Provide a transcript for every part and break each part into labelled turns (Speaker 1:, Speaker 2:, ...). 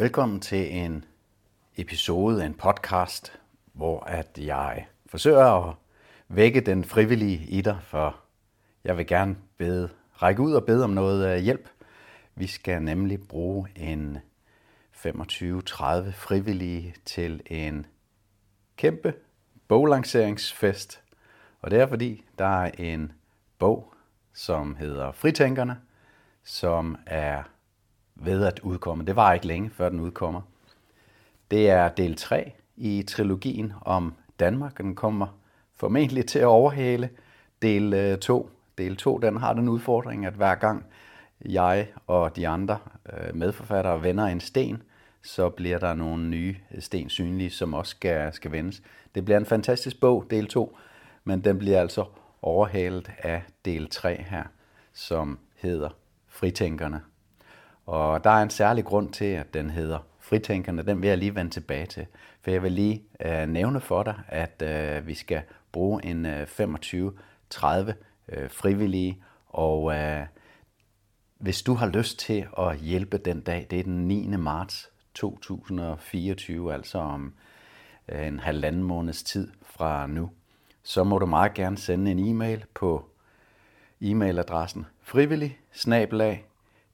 Speaker 1: Velkommen til en episode, en podcast, hvor at jeg forsøger at vække den frivillige i dig, for jeg vil gerne bede, række ud og bede om noget øh, hjælp. Vi skal nemlig bruge en 25-30 frivillige til en kæmpe boglanceringsfest. Og det er fordi, der er en bog, som hedder Fritænkerne, som er ved at udkomme. Det var ikke længe, før den udkommer. Det er del 3 i trilogien om Danmark, og den kommer formentlig til at overhale del øh, 2. Del 2 den har den udfordring, at hver gang jeg og de andre øh, medforfattere vender en sten, så bliver der nogle nye sten synlige, som også skal, skal vendes. Det bliver en fantastisk bog, del 2, men den bliver altså overhalet af del 3 her, som hedder Fritænkerne. Og der er en særlig grund til, at den hedder Fritænkerne. Den vil jeg lige vende tilbage til. For jeg vil lige øh, nævne for dig, at øh, vi skal bruge en øh, 25-30 øh, frivillige. Og øh, hvis du har lyst til at hjælpe den dag, det er den 9. marts 2024, altså om øh, en halvanden måneds tid fra nu, så må du meget gerne sende en e-mail på e-mailadressen frivillig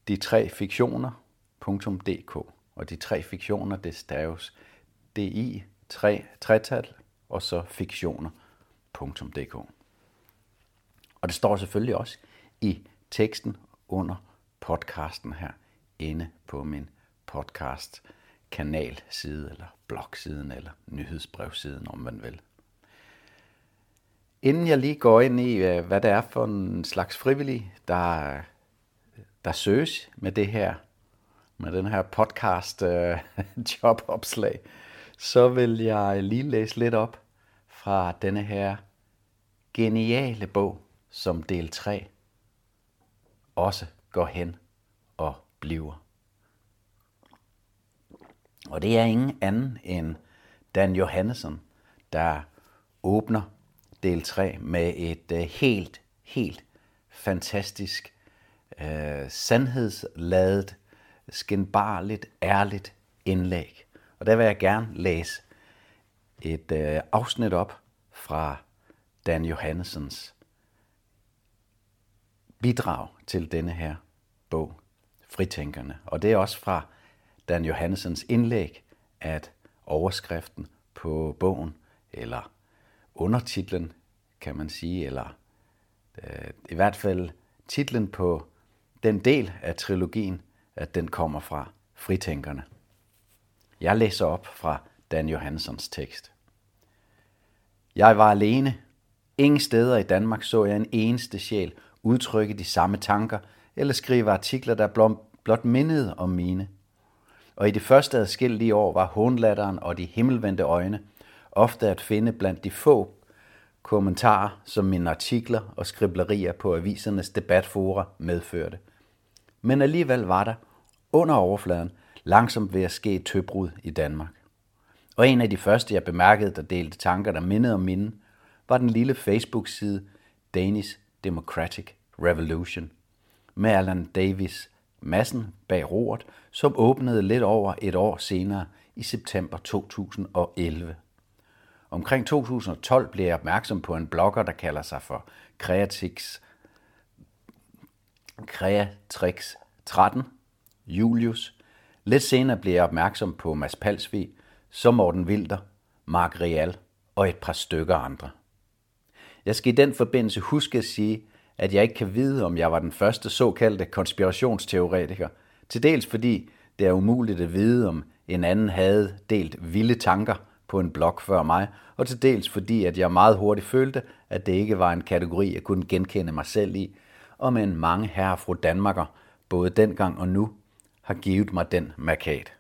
Speaker 1: de tre fiktioner.dk. Og de tre fiktioner, det staves DI, tre, tretal, og så fiktioner.dk. Og det står selvfølgelig også i teksten under podcasten her inde på min podcast kanalside, eller blogsiden, eller nyhedsbrevsiden, om man vil. Inden jeg lige går ind i, øh, hvad det er for en slags frivillig, der der søges med det her, med den her podcast øh, jobopslag, så vil jeg lige læse lidt op fra denne her geniale bog, som del 3 også går hen og bliver. Og det er ingen anden end Dan Johannesson, der åbner del 3 med et øh, helt, helt fantastisk øh, sandhedsladet, skinbarligt, ærligt indlæg. Og der vil jeg gerne læse et øh, afsnit op fra Dan Johannessens bidrag til denne her bog, Fritænkerne. Og det er også fra Dan Johannessens indlæg, at overskriften på bogen, eller undertitlen, kan man sige, eller øh, i hvert fald titlen på den del af trilogien, at den kommer fra fritænkerne. Jeg læser op fra Dan Johanssons tekst. Jeg var alene. Ingen steder i Danmark så jeg en eneste sjæl udtrykke de samme tanker eller skrive artikler, der blot mindede om mine. Og i det første adskillige år var hundlatteren og de himmelvendte øjne ofte at finde blandt de få kommentarer, som mine artikler og skriblerier på avisernes debatfora medførte – men alligevel var der under overfladen langsomt ved at ske et tøbrud i Danmark. Og en af de første, jeg bemærkede, der delte tanker, der mindede om mine, var den lille Facebook-side Danish Democratic Revolution med Alan Davis massen bag roret, som åbnede lidt over et år senere i september 2011. Omkring 2012 blev jeg opmærksom på en blogger, der kalder sig for Creatix Kreatrix 13, Julius. Lidt senere blev jeg opmærksom på Mads Palsvig, så Morten Wilder, Mark Real og et par stykker andre. Jeg skal i den forbindelse huske at sige, at jeg ikke kan vide, om jeg var den første såkaldte konspirationsteoretiker, til dels fordi det er umuligt at vide, om en anden havde delt vilde tanker på en blog før mig, og til dels fordi, at jeg meget hurtigt følte, at det ikke var en kategori, jeg kunne genkende mig selv i, og med en mange herre fru Danmarker, både dengang og nu, har givet mig den markat.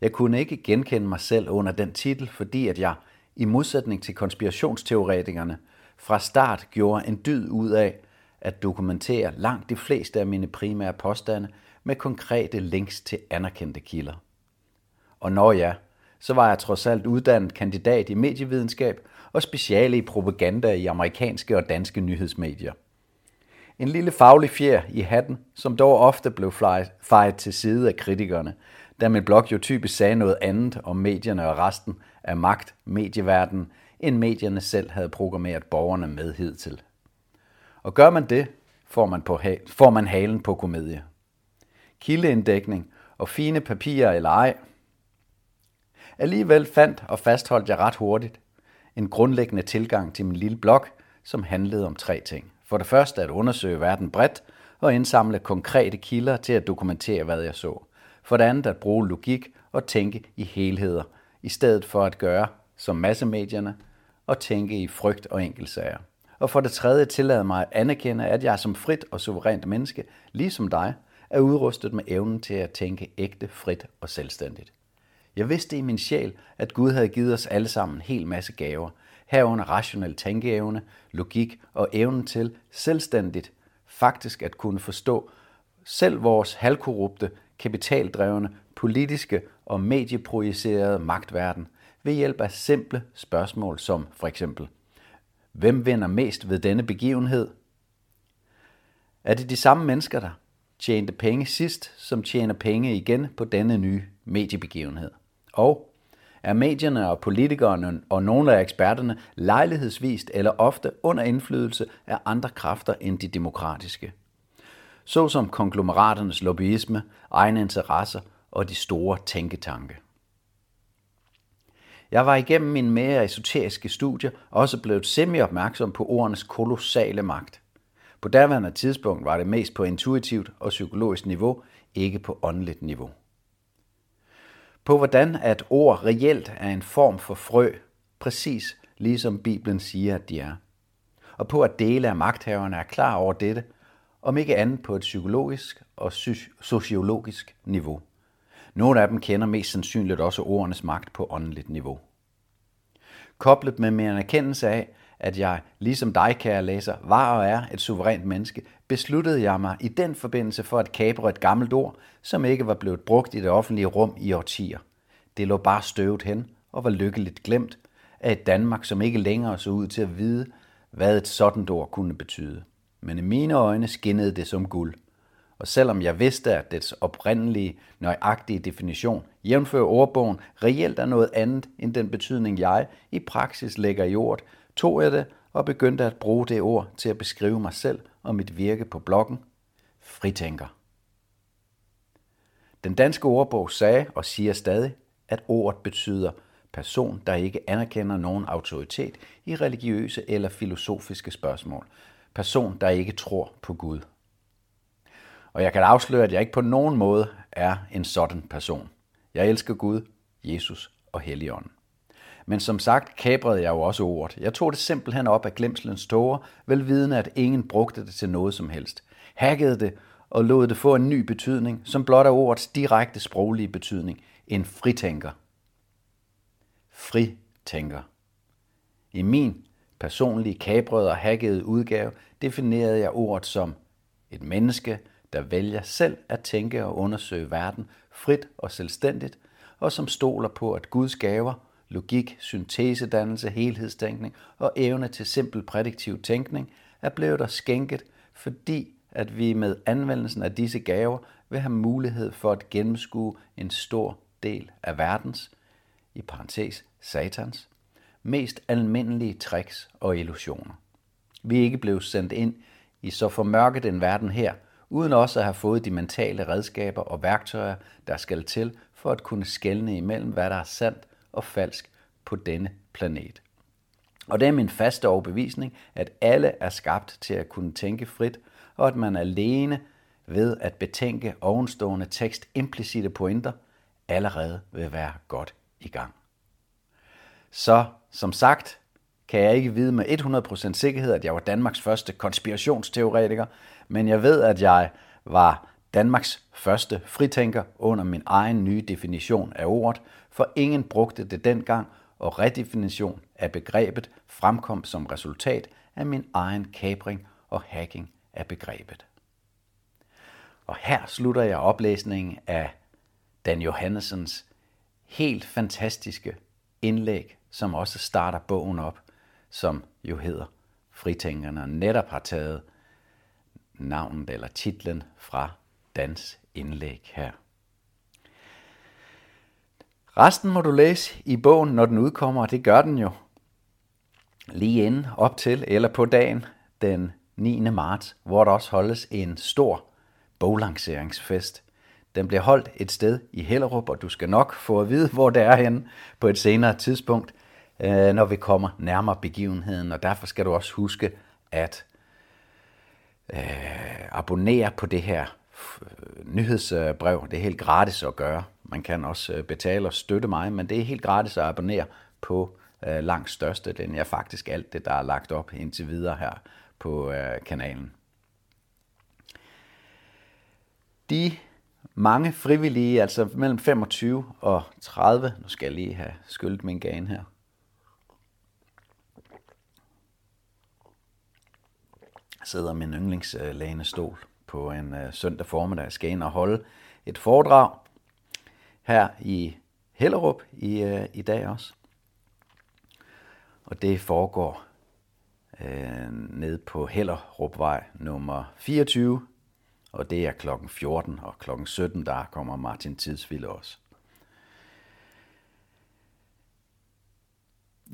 Speaker 1: Jeg kunne ikke genkende mig selv under den titel, fordi at jeg, i modsætning til konspirationsteoretikerne, fra start gjorde en dyd ud af at dokumentere langt de fleste af mine primære påstande med konkrete links til anerkendte kilder. Og når jeg, så var jeg trods alt uddannet kandidat i medievidenskab og speciale i propaganda i amerikanske og danske nyhedsmedier – en lille faglig fjer i hatten, som dog ofte blev fejet til side af kritikerne, da min blog jo typisk sagde noget andet om medierne og resten af magt, medieverden, end medierne selv havde programmeret borgerne med hidtil. Og gør man det, får man, på, får man halen på komedie. Kildeinddækning og fine papirer eller ej. Alligevel fandt og fastholdt jeg ret hurtigt en grundlæggende tilgang til min lille blog, som handlede om tre ting. For det første at undersøge verden bredt og indsamle konkrete kilder til at dokumentere, hvad jeg så. For det andet at bruge logik og tænke i helheder, i stedet for at gøre som massemedierne og tænke i frygt og enkeltsager. Og for det tredje tillade mig at anerkende, at jeg som frit og suverænt menneske, ligesom dig, er udrustet med evnen til at tænke ægte, frit og selvstændigt. Jeg vidste i min sjæl, at Gud havde givet os alle sammen en hel masse gaver, herunder rationel tænkeevne, logik og evnen til selvstændigt faktisk at kunne forstå selv vores halvkorrupte, kapitaldrevne, politiske og medieprojicerede magtverden ved hjælp af simple spørgsmål som for eksempel, hvem vinder mest ved denne begivenhed? Er det de samme mennesker, der tjente penge sidst, som tjener penge igen på denne nye mediebegivenhed? Og er medierne og politikerne og nogle af eksperterne lejlighedsvist eller ofte under indflydelse af andre kræfter end de demokratiske? Såsom konglomeraternes lobbyisme, egne interesser og de store tænketanke. Jeg var igennem mine mere esoteriske studier også blevet semi-opmærksom på ordenes kolossale magt. På daværende tidspunkt var det mest på intuitivt og psykologisk niveau, ikke på åndeligt niveau. På hvordan at ord reelt er en form for frø, præcis ligesom Bibelen siger, at de er. Og på at dele af magthaverne er klar over dette, om ikke andet på et psykologisk og sociologisk niveau. Nogle af dem kender mest sandsynligt også ordenes magt på åndeligt niveau. Koblet med en erkendelse af, at jeg, ligesom dig, kære læser, var og er et suverænt menneske, besluttede jeg mig i den forbindelse for at kapre et gammelt ord, som ikke var blevet brugt i det offentlige rum i årtier. Det lå bare støvet hen og var lykkeligt glemt af et Danmark, som ikke længere så ud til at vide, hvad et sådan ord kunne betyde. Men i mine øjne skinnede det som guld. Og selvom jeg vidste, at dets oprindelige, nøjagtige definition, jævnfører ordbogen, reelt er noget andet end den betydning, jeg i praksis lægger i ord, tog jeg det og begyndte at bruge det ord til at beskrive mig selv og mit virke på bloggen. Fritænker. Den danske ordbog sagde og siger stadig, at ordet betyder person, der ikke anerkender nogen autoritet i religiøse eller filosofiske spørgsmål. Person, der ikke tror på Gud. Og jeg kan afsløre, at jeg ikke på nogen måde er en sådan person. Jeg elsker Gud, Jesus og Helligånden. Men som sagt kabrede jeg jo også ordet. Jeg tog det simpelthen op af glemslens tårer, velvidende at ingen brugte det til noget som helst. Hackede det og lod det få en ny betydning, som blot er ordets direkte sproglige betydning. En fritænker. Fritænker. I min personlige kabrede og hackede udgave definerede jeg ordet som et menneske, der vælger selv at tænke og undersøge verden frit og selvstændigt, og som stoler på, at Guds gaver logik, syntesedannelse, helhedstænkning og evne til simpel prædiktiv tænkning er blevet der skænket, fordi at vi med anvendelsen af disse gaver vil have mulighed for at gennemskue en stor del af verdens, i parentes satans, mest almindelige tricks og illusioner. Vi er ikke blevet sendt ind i så formørket en verden her, uden også at have fået de mentale redskaber og værktøjer, der skal til for at kunne skelne imellem, hvad der er sandt og falsk på denne planet. Og det er min faste overbevisning, at alle er skabt til at kunne tænke frit, og at man alene ved at betænke ovenstående tekst implicite pointer allerede vil være godt i gang. Så som sagt, kan jeg ikke vide med 100% sikkerhed, at jeg var Danmarks første konspirationsteoretiker, men jeg ved, at jeg var Danmarks første fritænker under min egen nye definition af ordet, for ingen brugte det dengang, og redefinition af begrebet fremkom som resultat af min egen kapring og hacking af begrebet. Og her slutter jeg oplæsningen af Dan Johannessens helt fantastiske indlæg, som også starter bogen op, som jo hedder Fritænkerne, og netop har taget navnet eller titlen fra Dans indlæg her. Resten må du læse i bogen, når den udkommer, og det gør den jo lige inden op til eller på dagen den 9. marts, hvor der også holdes en stor boglanceringsfest. Den bliver holdt et sted i Hellerup, og du skal nok få at vide, hvor det er henne på et senere tidspunkt, øh, når vi kommer nærmere begivenheden. Og derfor skal du også huske at øh, abonnere på det her øh, nyhedsbrev. Det er helt gratis at gøre. Man kan også øh, betale og støtte mig, men det er helt gratis at abonnere på øh, langt største. Den jeg faktisk alt det, der er lagt op indtil videre her på øh, kanalen. De mange frivillige, altså mellem 25 og 30, nu skal jeg lige have skyldt min gane her, sidder min yndlingslænestol på en øh, søndag formiddag. Skal ind og holde et foredrag her i Hellerup i, øh, i dag også. Og det foregår øh, ned på Hellerupvej nummer 24, og det er klokken 14 og klokken 17, der kommer Martin Tidsvilde også.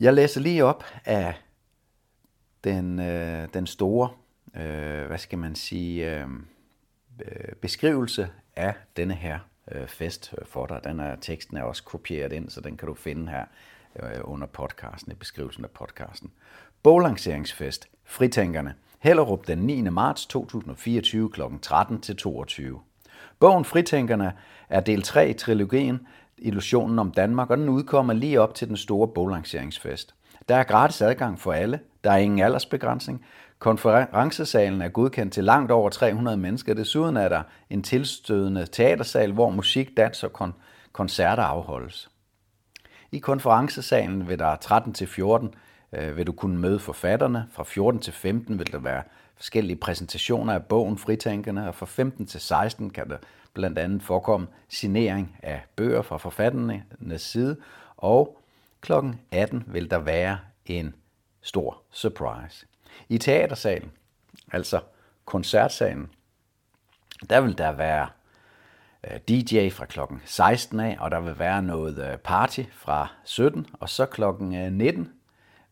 Speaker 1: Jeg læser lige op af den, øh, den store, øh, hvad skal man sige, øh, øh beskrivelse af denne her øh, fest for dig. Den er, teksten er også kopieret ind, så den kan du finde her øh, under podcasten, i beskrivelsen af podcasten. Boglanceringsfest, Fritænkerne, Hellerup den 9. marts 2024 kl. 13-22. Bogen Fritænkerne er del 3 i trilogien Illusionen om Danmark, og den udkommer lige op til den store boglanceringsfest. Der er gratis adgang for alle, der er ingen aldersbegrænsning, Konferencesalen er godkendt til langt over 300 mennesker. Desuden er der en tilstødende teatersal, hvor musik, dans og kon- koncerter afholdes. I konferencesalen vil der 13 til 14 øh, vil du kunne møde forfatterne. Fra 14 til 15 vil der være forskellige præsentationer af bogen Fritænkerne, og fra 15 til 16 kan der blandt andet forekomme signering af bøger fra forfatternes side, og kl. 18 vil der være en stor surprise. I teatersalen, altså koncertsalen, der vil der være øh, DJ fra klokken 16 af, og der vil være noget øh, party fra 17, og så klokken øh, 19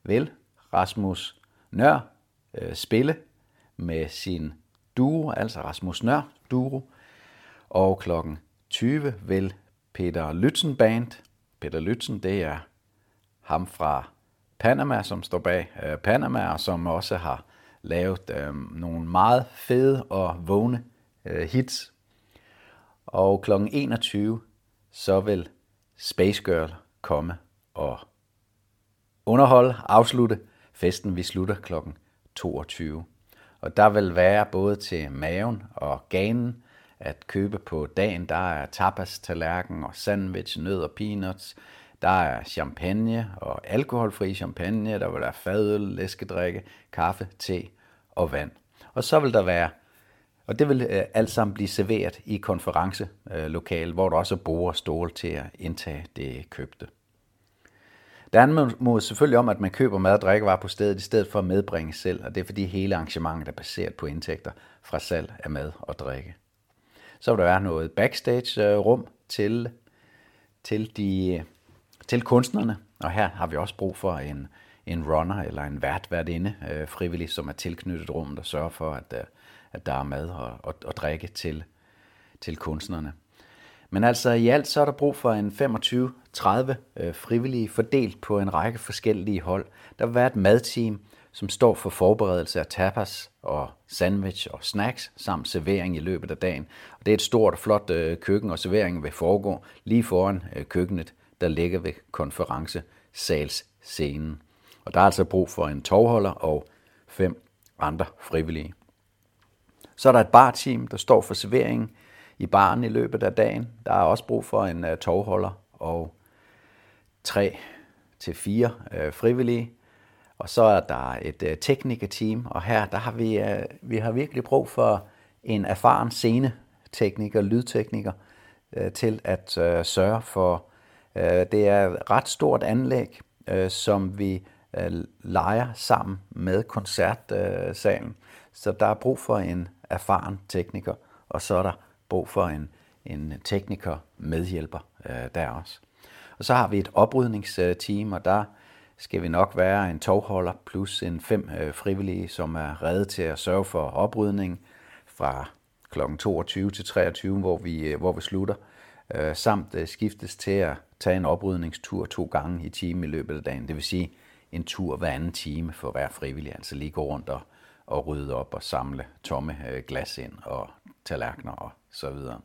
Speaker 1: vil Rasmus Nør spille med sin duo, altså Rasmus Nør duo, og klokken 20 vil Peter Lytzen Band, Peter Lytzen, det er ham fra Panama, som står bag øh, Panama, og som også har lavet øh, nogle meget fede og vågne øh, hits. Og kl. 21, så vil Space Girl komme og underholde, afslutte festen. Vi slutter kl. 22. Og der vil være både til maven og ganen at købe på dagen. Der er tapas, tallerken og sandwich, nød og peanuts. Der er champagne og alkoholfri champagne, der vil være fadøl, læskedrikke, kaffe, te og vand. Og så vil der være, og det vil øh, alt sammen blive serveret i konferencelokale, øh, hvor der også er bord og stål til at indtage det købte. Der anmodes selvfølgelig om, at man køber mad og drikkevarer på stedet, i stedet for at medbringe selv, og det er fordi hele arrangementet er baseret på indtægter fra salg af mad og drikke. Så vil der være noget backstage-rum øh, til, til de til kunstnerne, og her har vi også brug for en, en runner eller en vært værtinde øh, frivillig, som er tilknyttet rummet og sørger for, at, øh, at der er mad og, og, og drikke til, til kunstnerne. Men altså i alt så er der brug for en 25-30 øh, frivillige fordelt på en række forskellige hold. Der vil være et madteam, som står for forberedelse af tapas og sandwich og snacks samt servering i løbet af dagen. Og det er et stort og flot øh, køkken, og serveringen vil foregå lige foran øh, køkkenet der ligger ved konferencesalsscenen. Og der er altså brug for en tovholder og fem andre frivillige. Så er der et barteam, der står for serveringen i baren i løbet af dagen. Der er også brug for en øh, tovholder og tre til fire øh, frivillige. Og så er der et øh, teknikerteam, og her der har vi, øh, vi har virkelig brug for en erfaren scenetekniker, lydtekniker, øh, til at øh, sørge for Øh, det er et ret stort anlæg, øh, som vi øh, leger sammen med koncertsalen. Så der er brug for en erfaren tekniker, og så er der brug for en, en tekniker medhjælper der også. Og så har vi et oprydningsteam, og der skal vi nok være en tovholder plus en fem frivillige, som er redde til at sørge for oprydning fra kl. 22 til 23, hvor vi, hvor vi slutter, øh, samt øh, skiftes til at tage en oprydningstur to gange i timen i løbet af dagen. Det vil sige en tur hver anden time for hver frivillig, altså lige gå rundt og, og rydde op og samle tomme øh, glas ind og tallerkener og så videre.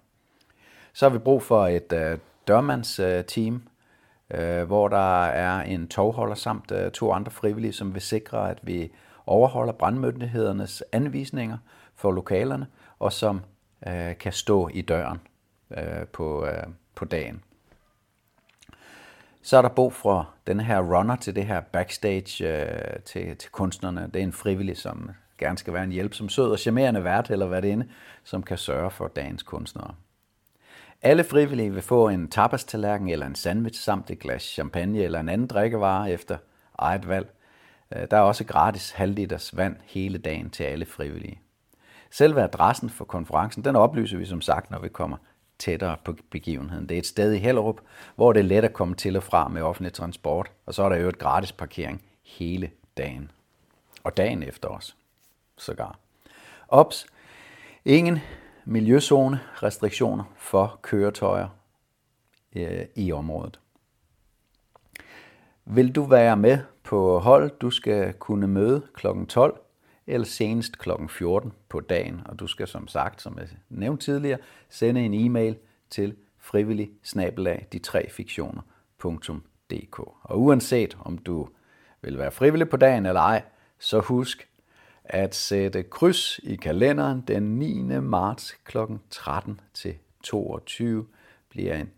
Speaker 1: Så har vi brug for et øh, dørmandsteam, øh, hvor der er en togholder samt øh, to andre frivillige, som vil sikre, at vi overholder brandmyndighedernes anvisninger for lokalerne, og som øh, kan stå i døren øh, på, øh, på dagen. Så er der brug for den her runner til det her backstage øh, til, til kunstnerne. Det er en frivillig, som gerne skal være en hjælp som sød og charmerende vært, eller hvad det inde, som kan sørge for dagens kunstnere. Alle frivillige vil få en tapastallerken eller en sandwich samt et glas champagne eller en anden drikkevare efter eget valg. Øh, der er også gratis halvliters vand hele dagen til alle frivillige. Selve adressen for konferencen, den oplyser vi som sagt, når vi kommer tættere på begivenheden. Det er et sted i Hellerup, hvor det er let at komme til og fra med offentlig transport, og så er der jo et gratis parkering hele dagen. Og dagen efter os, sågar. Ops, ingen miljøzone restriktioner for køretøjer øh, i området. Vil du være med på hold, du skal kunne møde kl. 12 eller senest kl. 14 på dagen, og du skal som sagt, som jeg nævnte tidligere, sende en e-mail til frivillig snabelag de tre fiktioner.dk. Og uanset om du vil være frivillig på dagen eller ej, så husk, at sætte kryds i kalenderen den 9. marts kl. 13 til 22 bliver en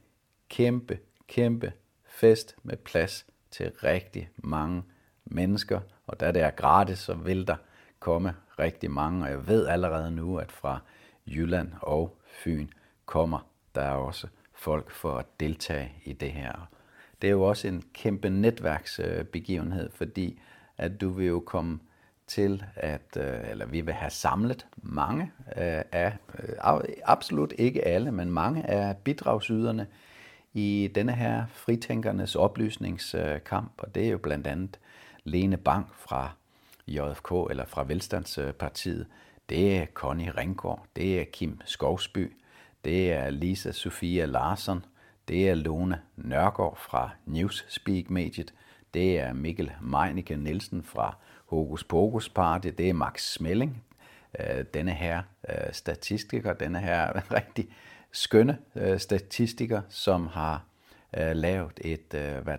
Speaker 1: kæmpe, kæmpe fest med plads til rigtig mange mennesker. Og da det er gratis, så vil der komme rigtig mange. Og jeg ved allerede nu, at fra Jylland og Fyn kommer der også folk for at deltage i det her. Det er jo også en kæmpe netværksbegivenhed, fordi at du vil jo komme til at, øh, eller vi vil have samlet mange øh, af, øh, absolut ikke alle, men mange af bidragsyderne i denne her fritænkernes oplysningskamp, og det er jo blandt andet Lene Bang fra JFK eller fra Velstandspartiet, det er Connie Ringgaard, det er Kim Skovsby, det er Lisa Sofia Larsson, det er Lone Nørgaard fra Newspeak-mediet, det er Mikkel Meinicke Nielsen fra Hokus Pokus Party, det er Max Smelling, øh, denne her øh, statistiker, denne her rigtig skønne øh, statistiker, som har lavet et hvad,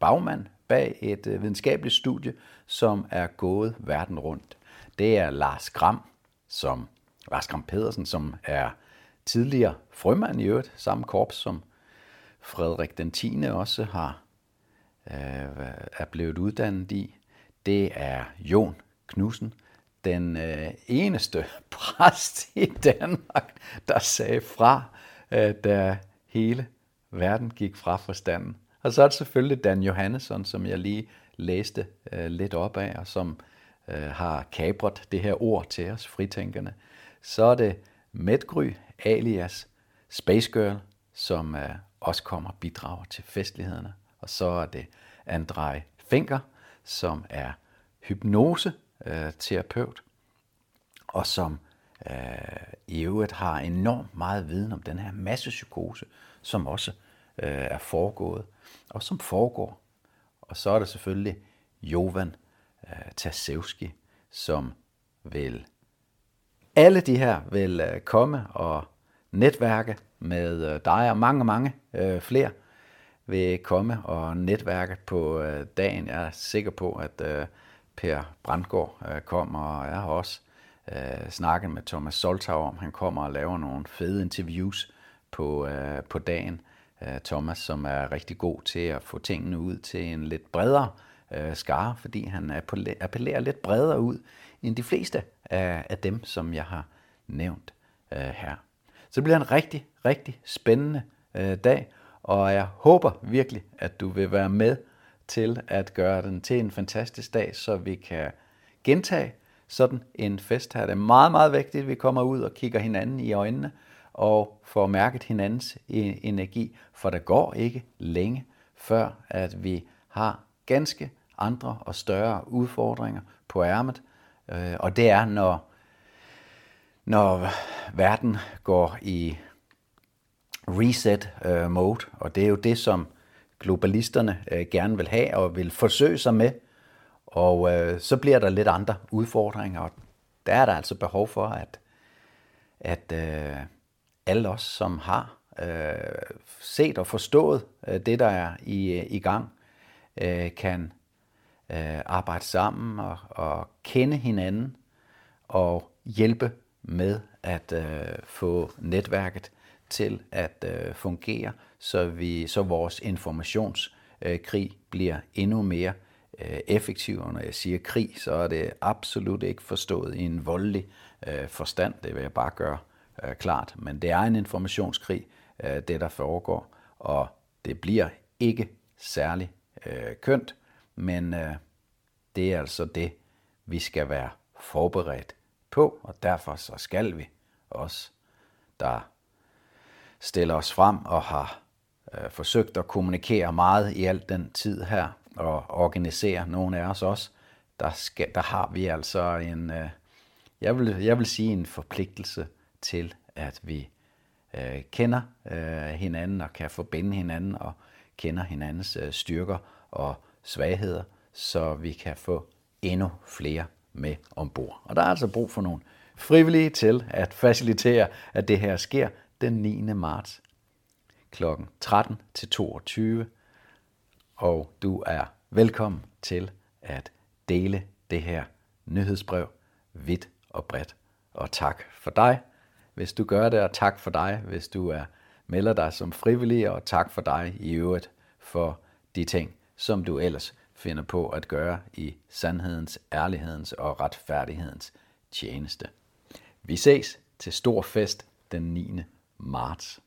Speaker 1: bagmand bag et øh, videnskabeligt studie, som er gået verden rundt. Det er Lars Gram, som Lars Gram Pedersen, som er tidligere frømand i øvrigt, samme korps som Frederik den 10. også har øh, er blevet uddannet i det er Jon Knudsen, den øh, eneste præst i Danmark, der sagde fra, øh, da hele verden gik fra forstanden. Og så er det selvfølgelig Dan Johannesson, som jeg lige læste øh, lidt op af, og som øh, har kabret det her ord til os, fritænkerne. Så er det Medgry alias Space Girl, som øh, også kommer og bidrager til festlighederne. Og så er det Andrej Finker, som er hypnose-terapeut, øh, og som øh, i øvrigt har enormt meget viden om den her massepsykose, som også øh, Øh, er foregået, og som foregår. Og så er der selvfølgelig Jovan øh, Tasevski, som vil alle de her vil øh, komme og netværke med øh, dig og mange, mange øh, flere vil komme og netværke på øh, dagen. Jeg er sikker på, at øh, Per Brandgaard øh, kommer, og jeg har også øh, snakket med Thomas Soltau om, han kommer og laver nogle fede interviews på, øh, på dagen. Thomas, som er rigtig god til at få tingene ud til en lidt bredere øh, skare, fordi han appellerer lidt bredere ud end de fleste af, af dem, som jeg har nævnt øh, her. Så det bliver en rigtig, rigtig spændende øh, dag, og jeg håber virkelig, at du vil være med til at gøre den til en fantastisk dag, så vi kan gentage sådan en fest her. Det er meget, meget vigtigt, at vi kommer ud og kigger hinanden i øjnene, og får mærket hinandens e-, energi, for der går ikke længe, før at vi har ganske andre og større udfordringer på ærmet, øh, og det er, når, når verden går i reset øh, mode, og det er jo det, som globalisterne øh, gerne vil have og vil forsøge sig med, og så bliver der lidt andre udfordringer, og der er der altså behov for, at, at øh, alle os, som har øh, set og forstået øh, det, der er i, øh, i gang, øh, kan øh, arbejde sammen og, og kende hinanden og hjælpe med at øh, få netværket til at øh, fungere, så vi så vores informationskrig øh, bliver endnu mere øh, effektiv. Og når jeg siger krig, så er det absolut ikke forstået i en voldelig øh, forstand. Det vil jeg bare gøre øh, klart. Men det er en informationskrig, øh, det der foregår, og det bliver ikke særlig øh, kønt, men øh, det er altså det, vi skal være forberedt på, og derfor så skal vi også, der stiller os frem og har øh, forsøgt at kommunikere meget i al den tid her, og organisere nogle af os også, der, skal, der har vi altså en, øh, jeg, vil, jeg vil sige en forpligtelse til, at vi øh, kender øh, hinanden og kan forbinde hinanden og kender hinandens øh, styrker og svagheder, så vi kan få endnu flere med ombord. Og der er altså brug for nogle frivillige til at facilitere, at det her sker den 9. marts kl. 13 til 22. Og du er velkommen til at dele det her nyhedsbrev vidt og bredt. Og tak for dig, hvis du gør det, og tak for dig, hvis du er melder dig som frivillig, og tak for dig i øvrigt for de ting, som du ellers finder på at gøre i sandhedens, ærlighedens og retfærdighedens tjeneste. Vi ses til stor fest den 9. marts.